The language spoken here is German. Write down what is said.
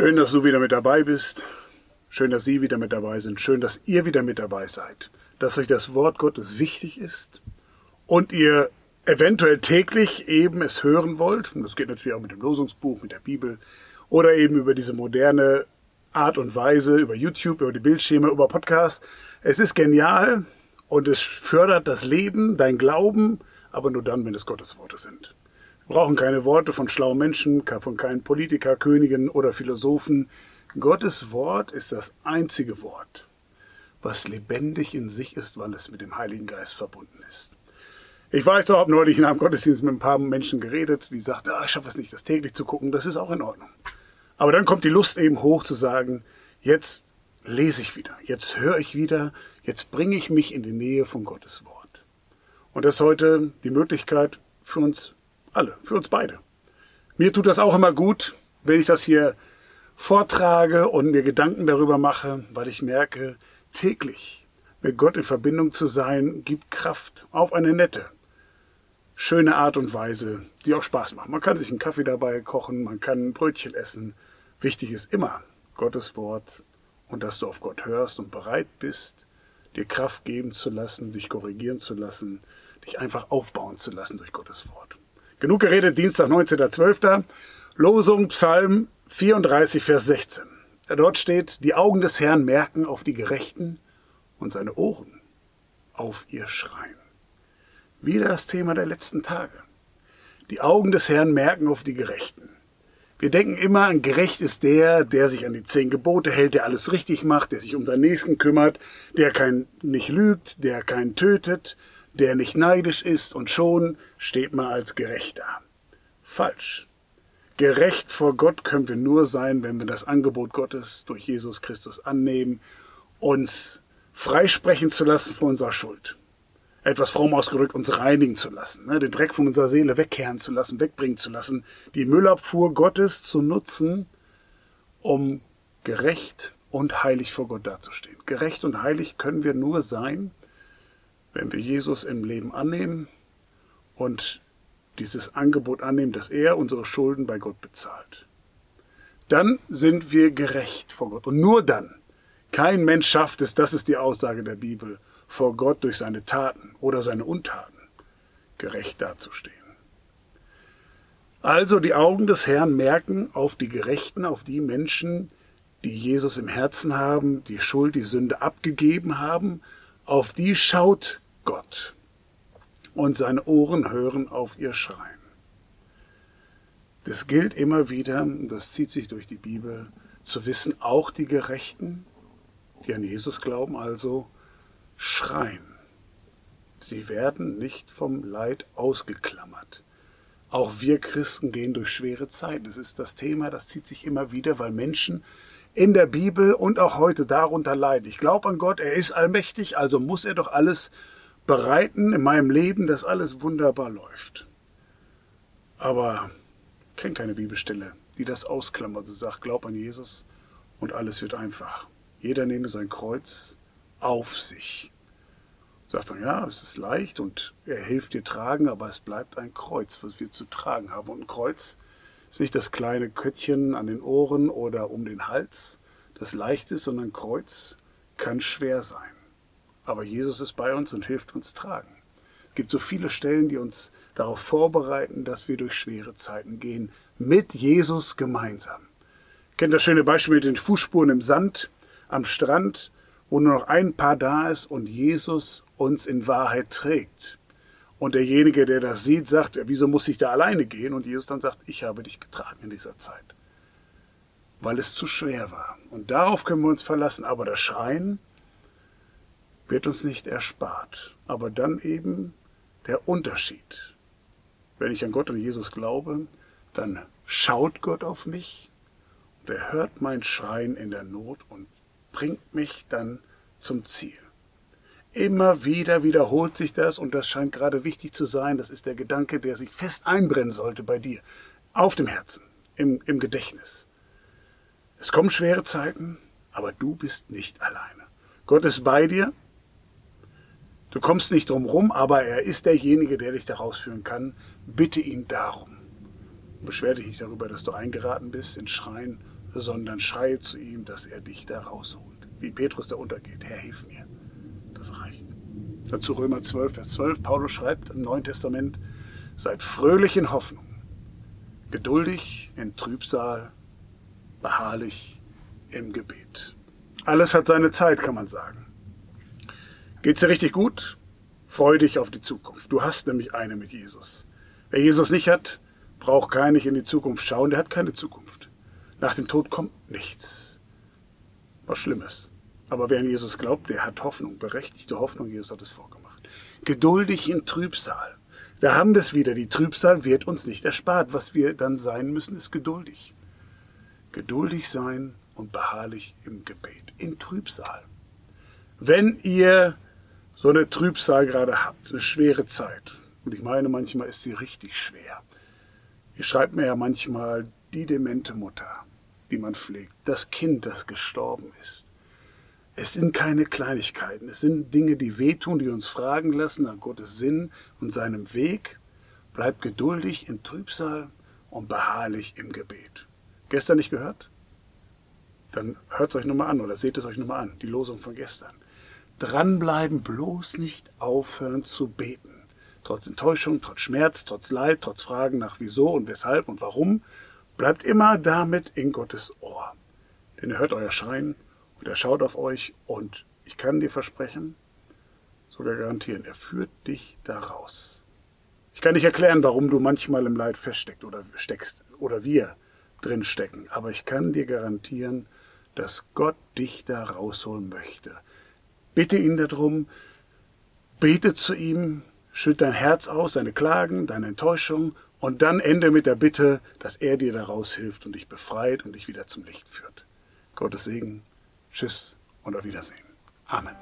Schön, dass du wieder mit dabei bist. Schön, dass Sie wieder mit dabei sind. Schön, dass ihr wieder mit dabei seid. Dass euch das Wort Gottes wichtig ist und ihr eventuell täglich eben es hören wollt. Und das geht natürlich auch mit dem Losungsbuch, mit der Bibel oder eben über diese moderne Art und Weise, über YouTube, über die Bildschirme, über Podcast. Es ist genial und es fördert das Leben, dein Glauben, aber nur dann, wenn es Gottes Worte sind brauchen keine Worte von schlauen Menschen, von keinen Politiker, Königen oder Philosophen. Gottes Wort ist das einzige Wort, was lebendig in sich ist, weil es mit dem Heiligen Geist verbunden ist. Ich weiß auch, habe neulich in einem Gottesdienst mit ein paar Menschen geredet, die sagten, ah, ich schaffe es nicht, das täglich zu gucken, das ist auch in Ordnung. Aber dann kommt die Lust eben hoch zu sagen, jetzt lese ich wieder, jetzt höre ich wieder, jetzt bringe ich mich in die Nähe von Gottes Wort. Und das ist heute die Möglichkeit für uns alle, für uns beide. Mir tut das auch immer gut, wenn ich das hier vortrage und mir Gedanken darüber mache, weil ich merke, täglich mit Gott in Verbindung zu sein, gibt Kraft auf eine nette, schöne Art und Weise, die auch Spaß macht. Man kann sich einen Kaffee dabei kochen, man kann ein Brötchen essen. Wichtig ist immer Gottes Wort und dass du auf Gott hörst und bereit bist, dir Kraft geben zu lassen, dich korrigieren zu lassen, dich einfach aufbauen zu lassen durch Gottes Wort. Genug geredet, Dienstag, 19.12. Losung, Psalm 34, Vers 16. Dort steht, die Augen des Herrn merken auf die Gerechten und seine Ohren auf ihr Schreien. Wieder das Thema der letzten Tage. Die Augen des Herrn merken auf die Gerechten. Wir denken immer, ein Gerecht ist der, der sich an die zehn Gebote hält, der alles richtig macht, der sich um seinen Nächsten kümmert, der kein, nicht lügt, der keinen tötet, der nicht neidisch ist und schon steht man als gerecht da. Falsch. Gerecht vor Gott können wir nur sein, wenn wir das Angebot Gottes durch Jesus Christus annehmen, uns freisprechen zu lassen von unserer Schuld. Etwas fromm ausgedrückt, uns reinigen zu lassen, ne, den Dreck von unserer Seele wegkehren zu lassen, wegbringen zu lassen, die Müllabfuhr Gottes zu nutzen, um gerecht und heilig vor Gott dazustehen. Gerecht und heilig können wir nur sein, wenn wir Jesus im Leben annehmen und dieses Angebot annehmen, dass er unsere Schulden bei Gott bezahlt. Dann sind wir gerecht vor Gott. Und nur dann. Kein Mensch schafft es, das ist die Aussage der Bibel, vor Gott durch seine Taten oder seine Untaten gerecht dazustehen. Also die Augen des Herrn merken auf die Gerechten, auf die Menschen, die Jesus im Herzen haben, die Schuld, die Sünde abgegeben haben auf die schaut Gott und seine Ohren hören auf ihr Schreien. Das gilt immer wieder, das zieht sich durch die Bibel, zu wissen, auch die Gerechten, die an Jesus glauben, also schreien. Sie werden nicht vom Leid ausgeklammert. Auch wir Christen gehen durch schwere Zeiten. Das ist das Thema, das zieht sich immer wieder, weil Menschen in der Bibel und auch heute darunter leiden. Ich glaube an Gott, er ist allmächtig, also muss er doch alles bereiten in meinem Leben, dass alles wunderbar läuft. Aber ich kenne keine Bibelstelle, die das ausklammert und sagt, glaub an Jesus und alles wird einfach. Jeder nehme sein Kreuz auf sich. Sagt dann, ja, es ist leicht und er hilft dir tragen, aber es bleibt ein Kreuz, was wir zu tragen haben. Und ein Kreuz ist nicht das kleine Köttchen an den Ohren oder um den Hals, das leicht ist, sondern Kreuz kann schwer sein. Aber Jesus ist bei uns und hilft uns tragen. Es gibt so viele Stellen, die uns darauf vorbereiten, dass wir durch schwere Zeiten gehen, mit Jesus gemeinsam. Kennt das schöne Beispiel mit den Fußspuren im Sand am Strand, wo nur noch ein Paar da ist und Jesus uns in Wahrheit trägt. Und derjenige, der das sieht, sagt, wieso muss ich da alleine gehen? Und Jesus dann sagt, ich habe dich getragen in dieser Zeit. Weil es zu schwer war. Und darauf können wir uns verlassen. Aber das Schreien wird uns nicht erspart. Aber dann eben der Unterschied. Wenn ich an Gott und Jesus glaube, dann schaut Gott auf mich und er hört mein Schreien in der Not und bringt mich dann zum Ziel. Immer wieder wiederholt sich das und das scheint gerade wichtig zu sein. Das ist der Gedanke, der sich fest einbrennen sollte bei dir. Auf dem Herzen, im, im Gedächtnis. Es kommen schwere Zeiten, aber du bist nicht alleine. Gott ist bei dir. Du kommst nicht drum rum, aber er ist derjenige, der dich da rausführen kann. Bitte ihn darum. Beschwer dich nicht darüber, dass du eingeraten bist in Schreien. sondern schreie zu ihm, dass er dich da rausholt. Wie Petrus da untergeht. Herr, hilf mir. Das reicht. Dazu Römer 12, Vers 12. Paulus schreibt im Neuen Testament, seid fröhlich in Hoffnung, geduldig in Trübsal, beharrlich im Gebet. Alles hat seine Zeit, kann man sagen. Geht's dir richtig gut? Freu dich auf die Zukunft. Du hast nämlich eine mit Jesus. Wer Jesus nicht hat, braucht gar nicht in die Zukunft schauen, der hat keine Zukunft. Nach dem Tod kommt nichts. Was Schlimmes. Aber wer an Jesus glaubt, der hat Hoffnung, berechtigte Hoffnung, Jesus hat es vorgemacht. Geduldig in Trübsal. Da haben wir es wieder. Die Trübsal wird uns nicht erspart. Was wir dann sein müssen, ist geduldig. Geduldig sein und beharrlich im Gebet. In Trübsal. Wenn ihr so eine Trübsal gerade habt, eine schwere Zeit, und ich meine, manchmal ist sie richtig schwer. Ihr schreibt mir ja manchmal die demente Mutter, die man pflegt, das Kind, das gestorben ist. Es sind keine Kleinigkeiten, es sind Dinge, die wehtun, die uns fragen lassen nach Gottes Sinn und seinem Weg. Bleibt geduldig in Trübsal und beharrlich im Gebet. Gestern nicht gehört? Dann hört es euch nochmal an oder seht es euch nochmal an, die Losung von gestern. Dranbleiben, bloß nicht aufhören zu beten. Trotz Enttäuschung, trotz Schmerz, trotz Leid, trotz Fragen nach wieso und weshalb und warum, bleibt immer damit in Gottes Ohr. Denn er hört euer Schreien er schaut auf euch und ich kann dir versprechen, sogar garantieren, er führt dich da raus. Ich kann nicht erklären, warum du manchmal im Leid feststeckst oder steckst oder wir drin stecken, aber ich kann dir garantieren, dass Gott dich da rausholen möchte. Bitte ihn darum, bete zu ihm, schütt dein Herz aus, deine Klagen, deine Enttäuschung und dann ende mit der Bitte, dass er dir da raushilft und dich befreit und dich wieder zum Licht führt. Gottes Segen Tschüss und auf Wiedersehen. Amen.